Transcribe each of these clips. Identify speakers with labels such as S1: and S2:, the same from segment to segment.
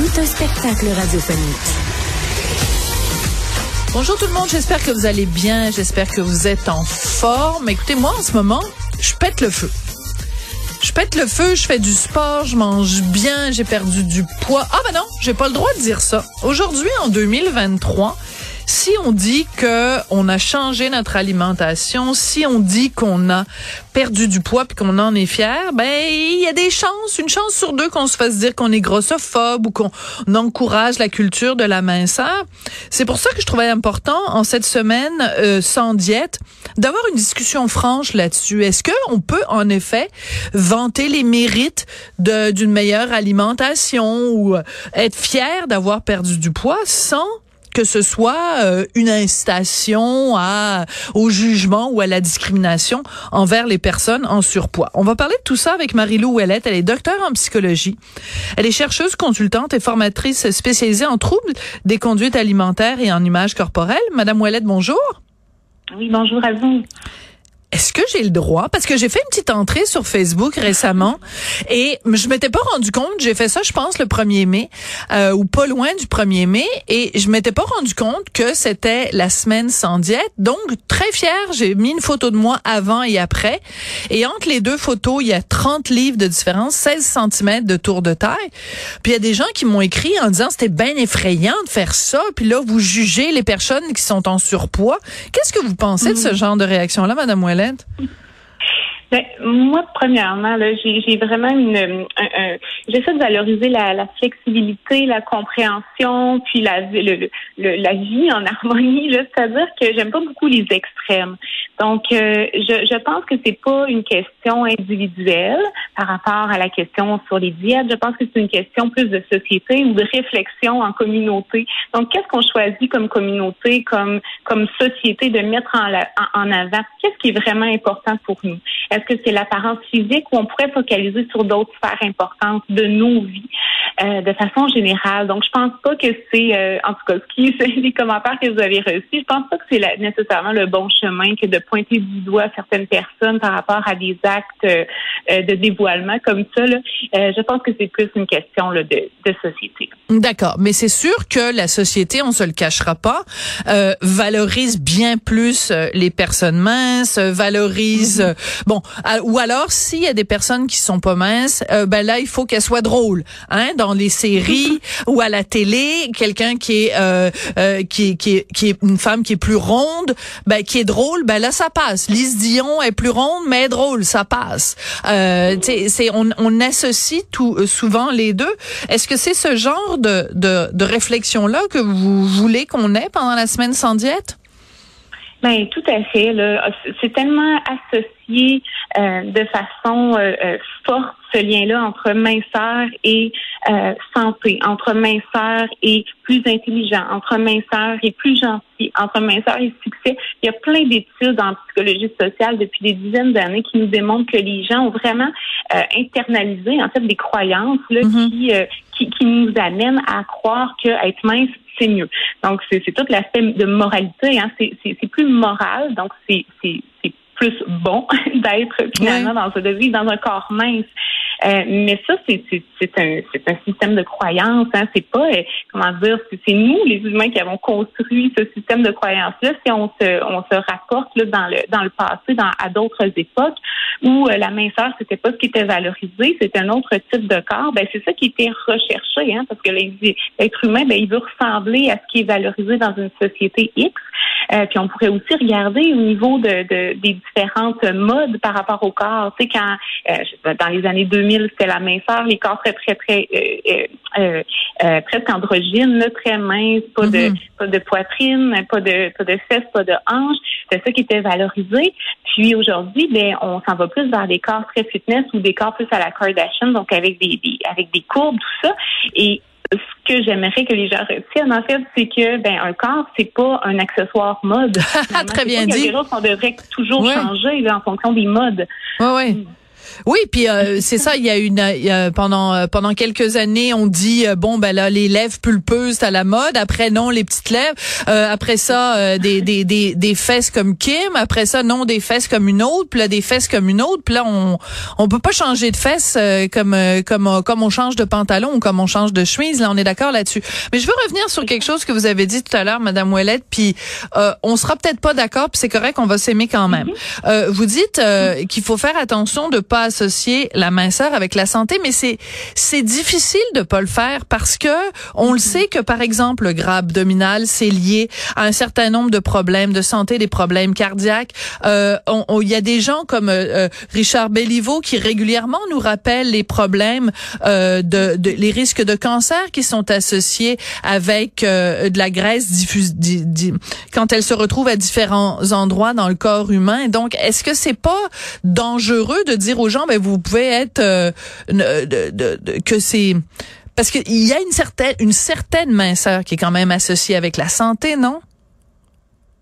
S1: Tout un spectacle radiophonique.
S2: Bonjour tout le monde, j'espère que vous allez bien, j'espère que vous êtes en forme. Écoutez, moi en ce moment, je pète le feu. Je pète le feu, je fais du sport, je mange bien, j'ai perdu du poids. Ah ben non, j'ai pas le droit de dire ça. Aujourd'hui, en 2023, si on dit que on a changé notre alimentation, si on dit qu'on a perdu du poids puis qu'on en est fier, ben il y a des chances, une chance sur deux qu'on se fasse dire qu'on est grossophobe ou qu'on encourage la culture de la minceur. C'est pour ça que je trouvais important en cette semaine euh, sans diète d'avoir une discussion franche là-dessus. Est-ce que on peut en effet vanter les mérites d'une meilleure alimentation ou euh, être fier d'avoir perdu du poids sans que ce soit euh, une incitation au jugement ou à la discrimination envers les personnes en surpoids. On va parler de tout ça avec Marie-Lou Ouellette. Elle est docteur en psychologie. Elle est chercheuse, consultante et formatrice spécialisée en troubles des conduites alimentaires et en images corporelles. Madame Ouellette, bonjour.
S3: Oui, bonjour à vous
S2: est-ce que j'ai le droit? Parce que j'ai fait une petite entrée sur Facebook récemment et je m'étais pas rendu compte, j'ai fait ça je pense le 1er mai euh, ou pas loin du 1er mai et je m'étais pas rendu compte que c'était la semaine sans diète. Donc très fière, j'ai mis une photo de moi avant et après et entre les deux photos, il y a 30 livres de différence, 16 cm de tour de taille. Puis il y a des gens qui m'ont écrit en disant c'était bien effrayant de faire ça puis là vous jugez les personnes qui sont en surpoids. Qu'est-ce que vous pensez de ce mm. genre de réaction là madame Ouellet? talent?
S3: Ben, moi, premièrement, là, j'ai, vraiment une, j'essaie de valoriser la, flexibilité, la compréhension, puis la, le, la vie en harmonie. C'est-à-dire que j'aime pas beaucoup les extrêmes. Donc, euh, je, je pense que c'est pas une question individuelle par rapport à la question sur les diètes. Je pense que c'est une question plus de société ou de réflexion en communauté. Donc, qu'est-ce qu'on choisit comme communauté, comme comme société de mettre en, en, avant? Qu'est-ce qui est vraiment important pour nous? Que c'est l'apparence physique ou on pourrait focaliser sur d'autres sphères importantes de nos vies euh, de façon générale Donc, je pense pas que c'est, euh, en tout cas, ce qui les commentaires que vous avez reçus, je pense pas que c'est nécessairement le bon chemin que de pointer du doigt certaines personnes par rapport à des actes euh, euh, de dévoilement comme ça. Là. Euh, je pense que c'est plus une question là, de, de société.
S2: D'accord, mais c'est sûr que la société, on se le cachera pas, valorise bien plus les personnes minces, valorise mm-hmm. bon, ou alors s'il y a des personnes qui sont pas minces, ben là il faut qu'elles soient drôles, hein, dans les séries ou à la télé, quelqu'un qui est qui, qui, qui est une femme qui est plus ronde, ben qui est drôle, ben là ça passe. Lise Dion est plus ronde, mais drôle, ça passe. Euh, c'est on, on, associe tout euh, souvent les deux. Est-ce que c'est ce genre de, de, de réflexion là que vous voulez qu'on ait pendant la semaine sans diète?
S3: Ben tout à fait. C'est tellement associé euh, de façon euh, euh, forte ce lien-là entre minceur et santé, entre minceur et plus intelligent, entre minceur et plus gentil, entre minceur et succès. Il y a plein d'études en psychologie sociale depuis des dizaines d'années qui nous démontrent que les gens ont vraiment internalisé en fait des croyances là, mm-hmm. qui, qui, qui nous amènent à croire que être mince c'est mieux. Donc, c'est tout l'aspect de moralité. Hein. C'est plus moral, donc c'est plus bon d'être finalement dans ce de dans un corps mince. Euh, mais ça, c'est un, un système de croyance. Hein. C'est pas, euh, comment dire, c'est nous, les humains, qui avons construit ce système de croyance-là. Si on se, on se rapporte là, dans, le, dans le passé, dans, à d'autres époques, où euh, la minceur, c'était pas ce qui était valorisé, c'était un autre type de corps, ben c'est ça qui était recherché, hein, parce que l'être humain, ben, il veut ressembler à ce qui est valorisé dans une société X. Euh, puis on pourrait aussi regarder au niveau de, de, des différentes modes par rapport au corps. Tu sais, quand dans les années 2000, c'était la minceur, les corps très, très, très euh, euh, euh, presque androgyne, très mince, pas de mm-hmm. pas de poitrine, pas de pas de fesses, pas de hanches. C'est ça qui était valorisé. Puis aujourd'hui, ben on s'en va plus vers des corps très fitness ou des corps plus à la Kardashian, donc avec des, des avec des courbes, tout ça. Et ce que j'aimerais que les gens retiennent, en fait, c'est que ben un corps, c'est pas un accessoire mode.
S2: Très bien dit.
S3: On devrait toujours changer en fonction des modes.
S2: Oui, oui. Oui, puis euh, c'est ça. Il y a une pendant euh, pendant quelques années, on dit euh, bon ben là les lèvres pulpeuses à la mode. Après non les petites lèvres. après ça des, des des des fesses comme Kim. Après ça non des fesses comme une autre. Puis là des fesses comme une autre. Puis là on on peut pas changer de fesses comme comme comme on change de pantalon ou comme on change de chemise. Là on est d'accord là-dessus. Mais je veux revenir sur quelque chose que vous avez dit tout à l'heure, Madame Ouellette. Puis on sera peut-être pas d'accord. Puis c'est correct, on va s'aimer quand même. Mm-hmm. vous dites qu'il faut faire attention de pas associer la minceur avec la santé, mais c'est c'est difficile de pas le faire parce que on le sait que par exemple le gras abdominal c'est lié à un certain nombre de problèmes de santé, des problèmes cardiaques. Euh, il y a des gens comme euh, euh, Richard Belliveau qui régulièrement nous rappellent les problèmes euh, de, de, les risques de cancer qui sont associés avec euh, de la graisse diffuse quand elle se retrouve à différents endroits dans le corps humain. Donc est-ce que c'est pas dangereux de dire aux gens, ben vous pouvez être euh, de, que c'est parce qu'il y a une certaine une certaine minceur qui est quand même associée avec la santé, non?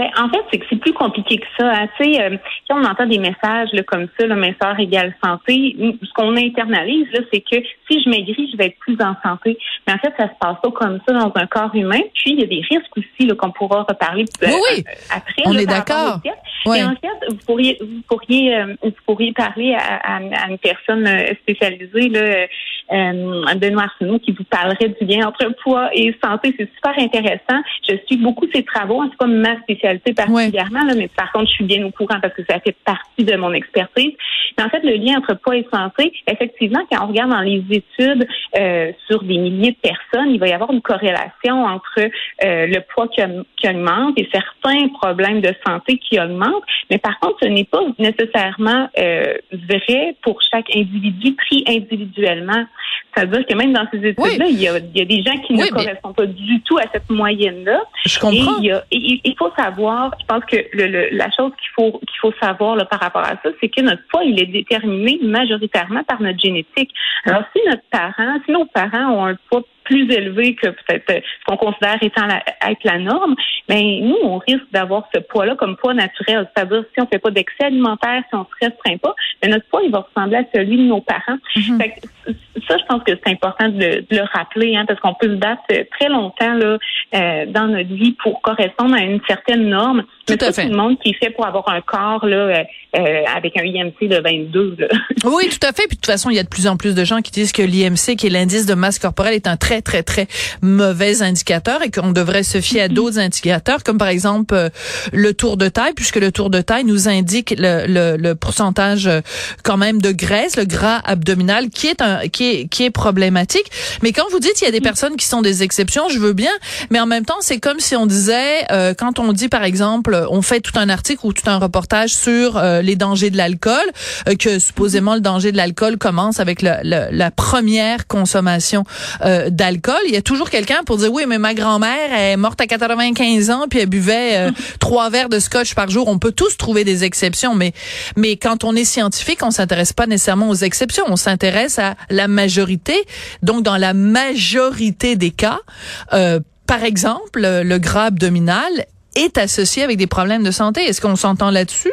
S3: Ben, en fait, c'est que c'est plus compliqué que ça. Hein. Tu sais, euh, si on entend des messages là, comme ça, le minceur égale santé, ce qu'on internalise, là, c'est que si je maigris, je vais être plus en santé. Mais en fait, ça se passe pas comme ça dans un corps humain. Puis, il y a des risques aussi qu'on pourra reparler
S2: euh, oui, après. On est d'accord.
S3: Et en fait, vous pourriez, vous pourriez, euh, vous pourriez parler à, à, une personne spécialisée, là, euh, Benoît Arsenault, qui vous parlerait du lien entre poids et santé. C'est super intéressant. Je suis beaucoup ses travaux. C'est pas ma spécialité particulièrement, là, mais par contre, je suis bien au courant parce que ça fait partie de mon expertise. Mais en fait, le lien entre poids et santé, effectivement, quand on regarde dans les études euh, sur des milliers de personnes, il va y avoir une corrélation entre euh, le poids qui, qui augmente et certains problèmes de santé qui augmentent. Mais par contre, ce n'est pas nécessairement euh, vrai pour chaque individu pris individuellement. Ça veut dire que même dans ces études-là, il, y a, des gens qui ne correspondent pas du tout à cette moyenne-là.
S2: Je comprends.
S3: Et il, faut savoir, je pense que le, la chose qu'il faut qu'il faut savoir là, par rapport à ça, c'est que notre poids, il est déterminé majoritairement par notre génétique. Alors, si notre parent, si nos parents ont un poids plus élevé que peut-être euh, ce qu'on considère étant être la norme, mais nous, on risque d'avoir ce poids-là comme poids naturel. C'est-à-dire, si on fait pas d'excès alimentaire, si on se restreint pas, mais notre poids, il va ressembler à celui de nos parents. Mm-hmm. ça, je pense que c'est important de, le rappeler, hein, parce qu'on peut se battre très longtemps là, euh, dans notre vie pour correspondre à une certaine norme.
S2: Tout mais à
S3: fait. tout le monde qui fait pour avoir un corps là, euh, euh avec un IMC de 22. Là.
S2: Oui, tout à fait. Puis de toute façon, il y a de plus en plus de gens qui disent que l'IMC, qui est l'indice de masse corporelle, est un très, très, très mauvais indicateur et qu'on devrait se fier à mm-hmm. d'autres indicateurs, comme par exemple euh, le tour de taille, puisque le tour de taille nous indique le, le, le pourcentage euh, quand même de graisse, le gras abdominal, qui est un qui est qui est problématique. Mais quand vous dites il y a des mm. personnes qui sont des exceptions, je veux bien, mais en même temps, c'est comme si on disait quand on dit par exemple on fait tout un article ou tout un reportage sur euh, les dangers de l'alcool, euh, que supposément le danger de l'alcool commence avec le, la première consommation euh, d'alcool. Il y a toujours quelqu'un pour dire oui, mais ma grand-mère est morte à 95 ans puis elle buvait trois verres de scotch par jour. On peut tous trouver des exceptions, mais mais quand on est scientifique, on s'intéresse pas nécessairement aux exceptions. On s'intéresse à la majorité. Donc dans la majorité des cas, par exemple, le gras abdominal est associé avec des problèmes de santé. Est-ce qu'on s'entend là-dessus?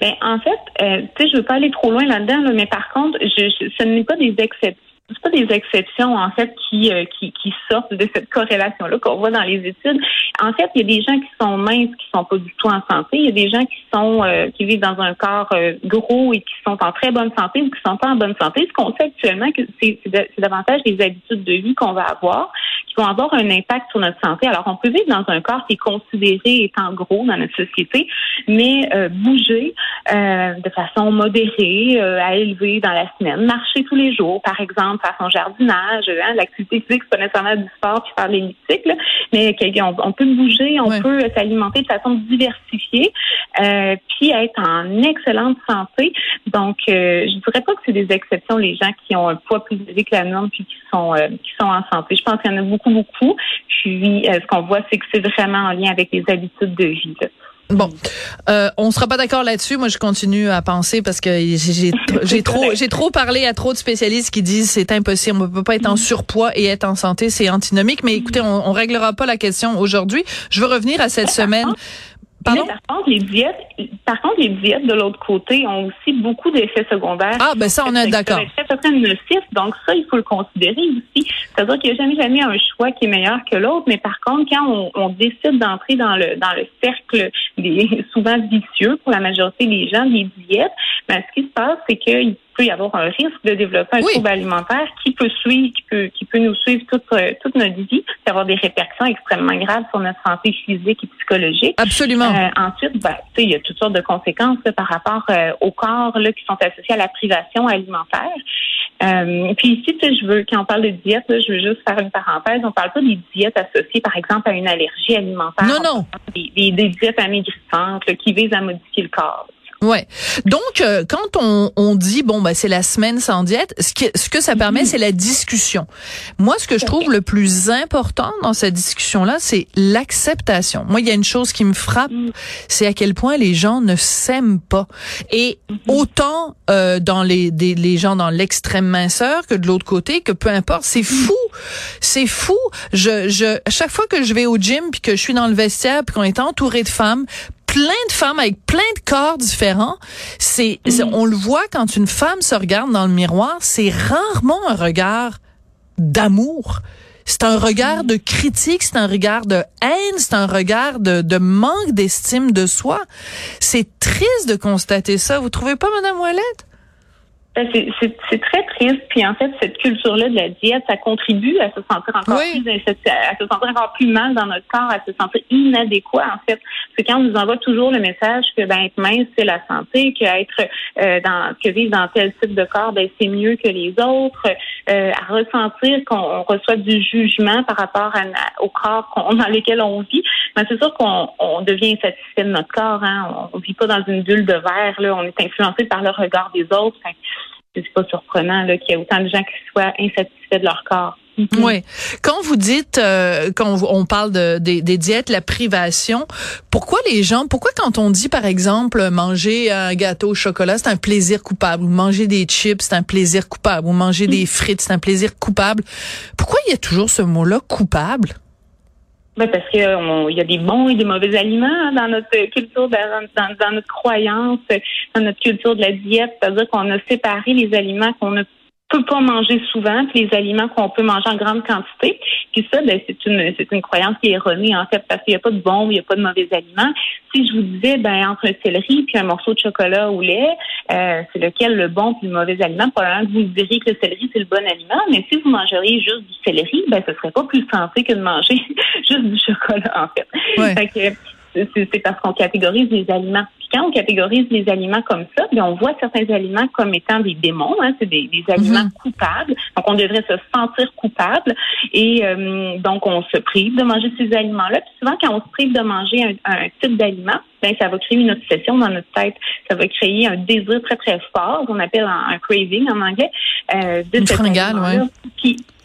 S3: Ben, en fait, euh, tu sais, je veux pas aller trop loin là-dedans, mais par contre, je, ce n'est pas des exceptions c'est pas des exceptions en fait qui, euh, qui, qui sortent de cette corrélation là qu'on voit dans les études. En fait, il y a des gens qui sont minces qui sont pas du tout en santé, il y a des gens qui sont euh, qui vivent dans un corps euh, gros et qui sont en très bonne santé ou qui sont pas en bonne santé. Ce qu'on sait actuellement, c'est davantage les habitudes de vie qu'on va avoir qui vont avoir un impact sur notre santé. Alors, on peut vivre dans un corps qui est considéré étant gros dans notre société, mais bouger de façon modérée, à élever dans la semaine, marcher tous les jours, par exemple faire son jardinage. Hein, L'activité physique, c'est pas nécessairement du sport puis faire l'elliptique, mais on, on, peut bouger, on peut s'alimenter de façon diversifiée, euh, puis être en excellente santé. Donc, euh, je dirais pas que c'est des exceptions les gens qui ont un poids plus élevé que la norme puis qui sont euh, qui sont en santé. Je pense qu'il y en a beaucoup beaucoup. Puis, euh, ce qu'on voit, c'est que c'est vraiment en lien avec les habitudes de vie.
S2: Bon, euh, on sera pas d'accord là-dessus. Moi, je continue à penser parce que j'ai trop, j'ai trop parlé à trop de spécialistes qui disent c'est impossible. On peut pas être en surpoids et être en santé, c'est antinomique. Mais écoutez, on, on réglera pas la question aujourd'hui. Je veux revenir à cette semaine
S3: par contre, les diètes, par contre, les diètes de l'autre côté ont aussi beaucoup d'effets secondaires.
S2: Ah, ben ça, on est d'accord.
S3: donc ça, il faut le considérer aussi. C'est-à-dire qu'il n'y a jamais, jamais un choix qui est meilleur que l'autre, mais par contre, quand on, décide d'entrer dans le dans le cercle des souvent vicieux pour la majorité des gens des diètes, ben ce qui se passe, c'est qu'il peut y avoir un risque de développer un trouble alimentaire qui peut suivre, qui peut, qui peut nous suivre toute, euh, toute notre vie, et avoir des répercussions extrêmement graves sur notre santé physique et psychologique.
S2: Absolument.
S3: Euh, ensuite, ben, il y a toutes sortes de conséquences par rapport euh, au corps là, qui sont associées à la privation alimentaire. Euh, puis ici, je veux, quand on parle de diète, je veux juste faire une parenthèse. On parle pas des diètes associées, par exemple, à une allergie alimentaire.
S2: Non, non.
S3: Des, des, diètes amaigrissantes qui visent à modifier le corps.
S2: Ouais. Donc euh, quand on, on dit bon bah c'est la semaine sans diète, ce que ce que ça permet c'est la discussion. Moi ce que je trouve le plus important dans cette discussion là, c'est l'acceptation. Moi il y a une chose qui me frappe, mm. c'est à quel point les gens ne s'aiment pas. Et mm-hmm. autant euh, dans les des, les gens dans l'extrême minceur que de l'autre côté que peu importe, c'est mm. fou. C'est fou. Je je à chaque fois que je vais au gym puis que je suis dans le vestiaire puis qu'on est entouré de femmes plein de femmes avec plein de corps différents. C'est, on le voit quand une femme se regarde dans le miroir, c'est rarement un regard d'amour. C'est un regard de critique, c'est un regard de haine, c'est un regard de, de manque d'estime de soi. C'est triste de constater ça. Vous trouvez pas, Madame Ouellette?
S3: Ben, c'est très triste. Puis en fait, cette culture-là de la diète, ça contribue à se sentir encore plus à se sentir encore plus mal dans notre corps, à se sentir inadéquat. En fait, c'est quand on nous envoie toujours le message que ben être mince c'est la santé, que être euh, dans que vivre dans tel type de corps, ben c'est mieux que les autres, euh, à ressentir qu'on reçoit du jugement par rapport à, au corps dans lequel on vit. Ben, c'est sûr qu'on on devient insatisfait de notre corps. Hein. On, vit pas dans une bulle de verre. Là, on est influencé par le regard des autres c'est pas surprenant qu'il y ait autant de gens qui soient insatisfaits de leur corps.
S2: Mhm. Oui. Quand vous dites, euh, quand on parle de, des, diètes, la privation, pourquoi les gens, pourquoi quand on dit par exemple manger un gâteau au chocolat, c'est un plaisir coupable, ou manger des chips, c'est un plaisir coupable, ou manger des frites, c'est un plaisir coupable, pourquoi il y a toujours ce mot-là coupable?
S3: Ben parce qu'il y a des bons et des mauvais aliments dans notre culture, dans, notre croyance, dans notre culture de la diète. C'est-à-dire qu'on a séparé les aliments qu'on ne peut pas manger souvent, puis les aliments qu'on peut manger en grande quantité. Puis ça, ben, c'est une c'est une croyance qui est erronée en fait, parce qu'il n'y a pas de bons, il n'y a pas de mauvais aliments. Si je vous disais, ben entre un céleri puis un morceau de chocolat au lait, euh, c'est lequel le bon puis le mauvais aliment, probablement que vous diriez que le céleri c'est le bon aliment, mais si vous mangeriez juste du céleri, ben ce serait pas plus santé que de manger juste du chocolat en fait. fait c'est parce qu'on catégorise les aliments. Puis quand on catégorise les aliments comme ça, bien, on voit certains aliments comme étant des démons, hein, c'est des, aliments mhm. coupables. Donc on devrait se sentir coupable et euh, donc on se prive de manger ces aliments-là. Puis souvent quand on se prive de manger un, type d'aliment, ben ça va créer une obsession dans notre tête. Ça va créer un désir très très fort, qu'on appelle un, craving en anglais,
S2: euh, de cet aliment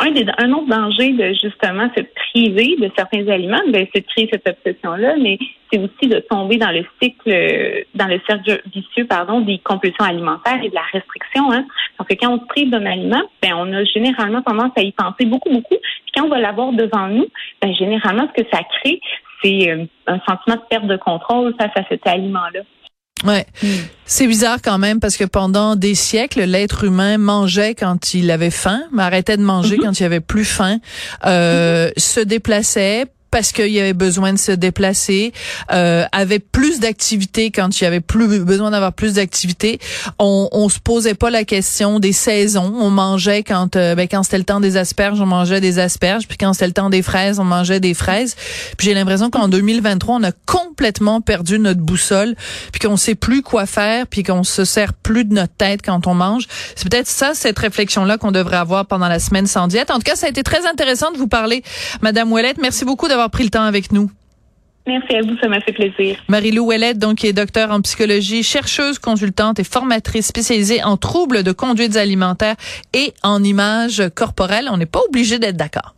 S3: un, des, un autre danger de justement se priver de certains aliments, ben, c'est de créer cette obsession-là, mais c'est aussi de tomber dans le cycle, dans le cercle vicieux, pardon, des compulsions alimentaires et de la restriction. Hein. Parce que quand on se prive d'un aliment, ben, on a généralement tendance à y penser beaucoup, beaucoup. Puis quand on va l'avoir devant nous, ben, généralement, ce que ça crée, c'est euh, un sentiment de perte de contrôle face à cet aliment-là.
S2: Ouais. C'est bizarre quand même parce que pendant des siècles, l'être humain mangeait quand il avait faim, mais arrêtait de manger mm-hmm. quand il avait plus faim, euh, se déplaçait, parce qu'il y avait besoin de se déplacer, euh, avait plus d'activités quand il y avait plus besoin d'avoir plus d'activités. On, on se posait pas la question des saisons. On mangeait quand euh, ben, quand c'était le temps des asperges, on mangeait des asperges, puis quand c'était le temps des fraises, on mangeait des fraises. Puis j'ai l'impression qu'en 2023, on a complètement perdu notre boussole, puis qu'on sait plus quoi faire, puis qu'on se sert plus de notre tête quand on mange. C'est peut-être ça cette réflexion là qu'on devrait avoir pendant la semaine sans diète. En tout cas, ça a été très intéressant de vous parler, Madame Ouellette. Merci beaucoup d'avoir pris le temps avec nous.
S3: Merci à vous, ça m'a fait plaisir.
S2: Marie-Lou Ouellette, donc, qui est docteur en psychologie, chercheuse, consultante et formatrice spécialisée en troubles de conduite alimentaire et en images corporelles. On n'est pas obligé d'être d'accord.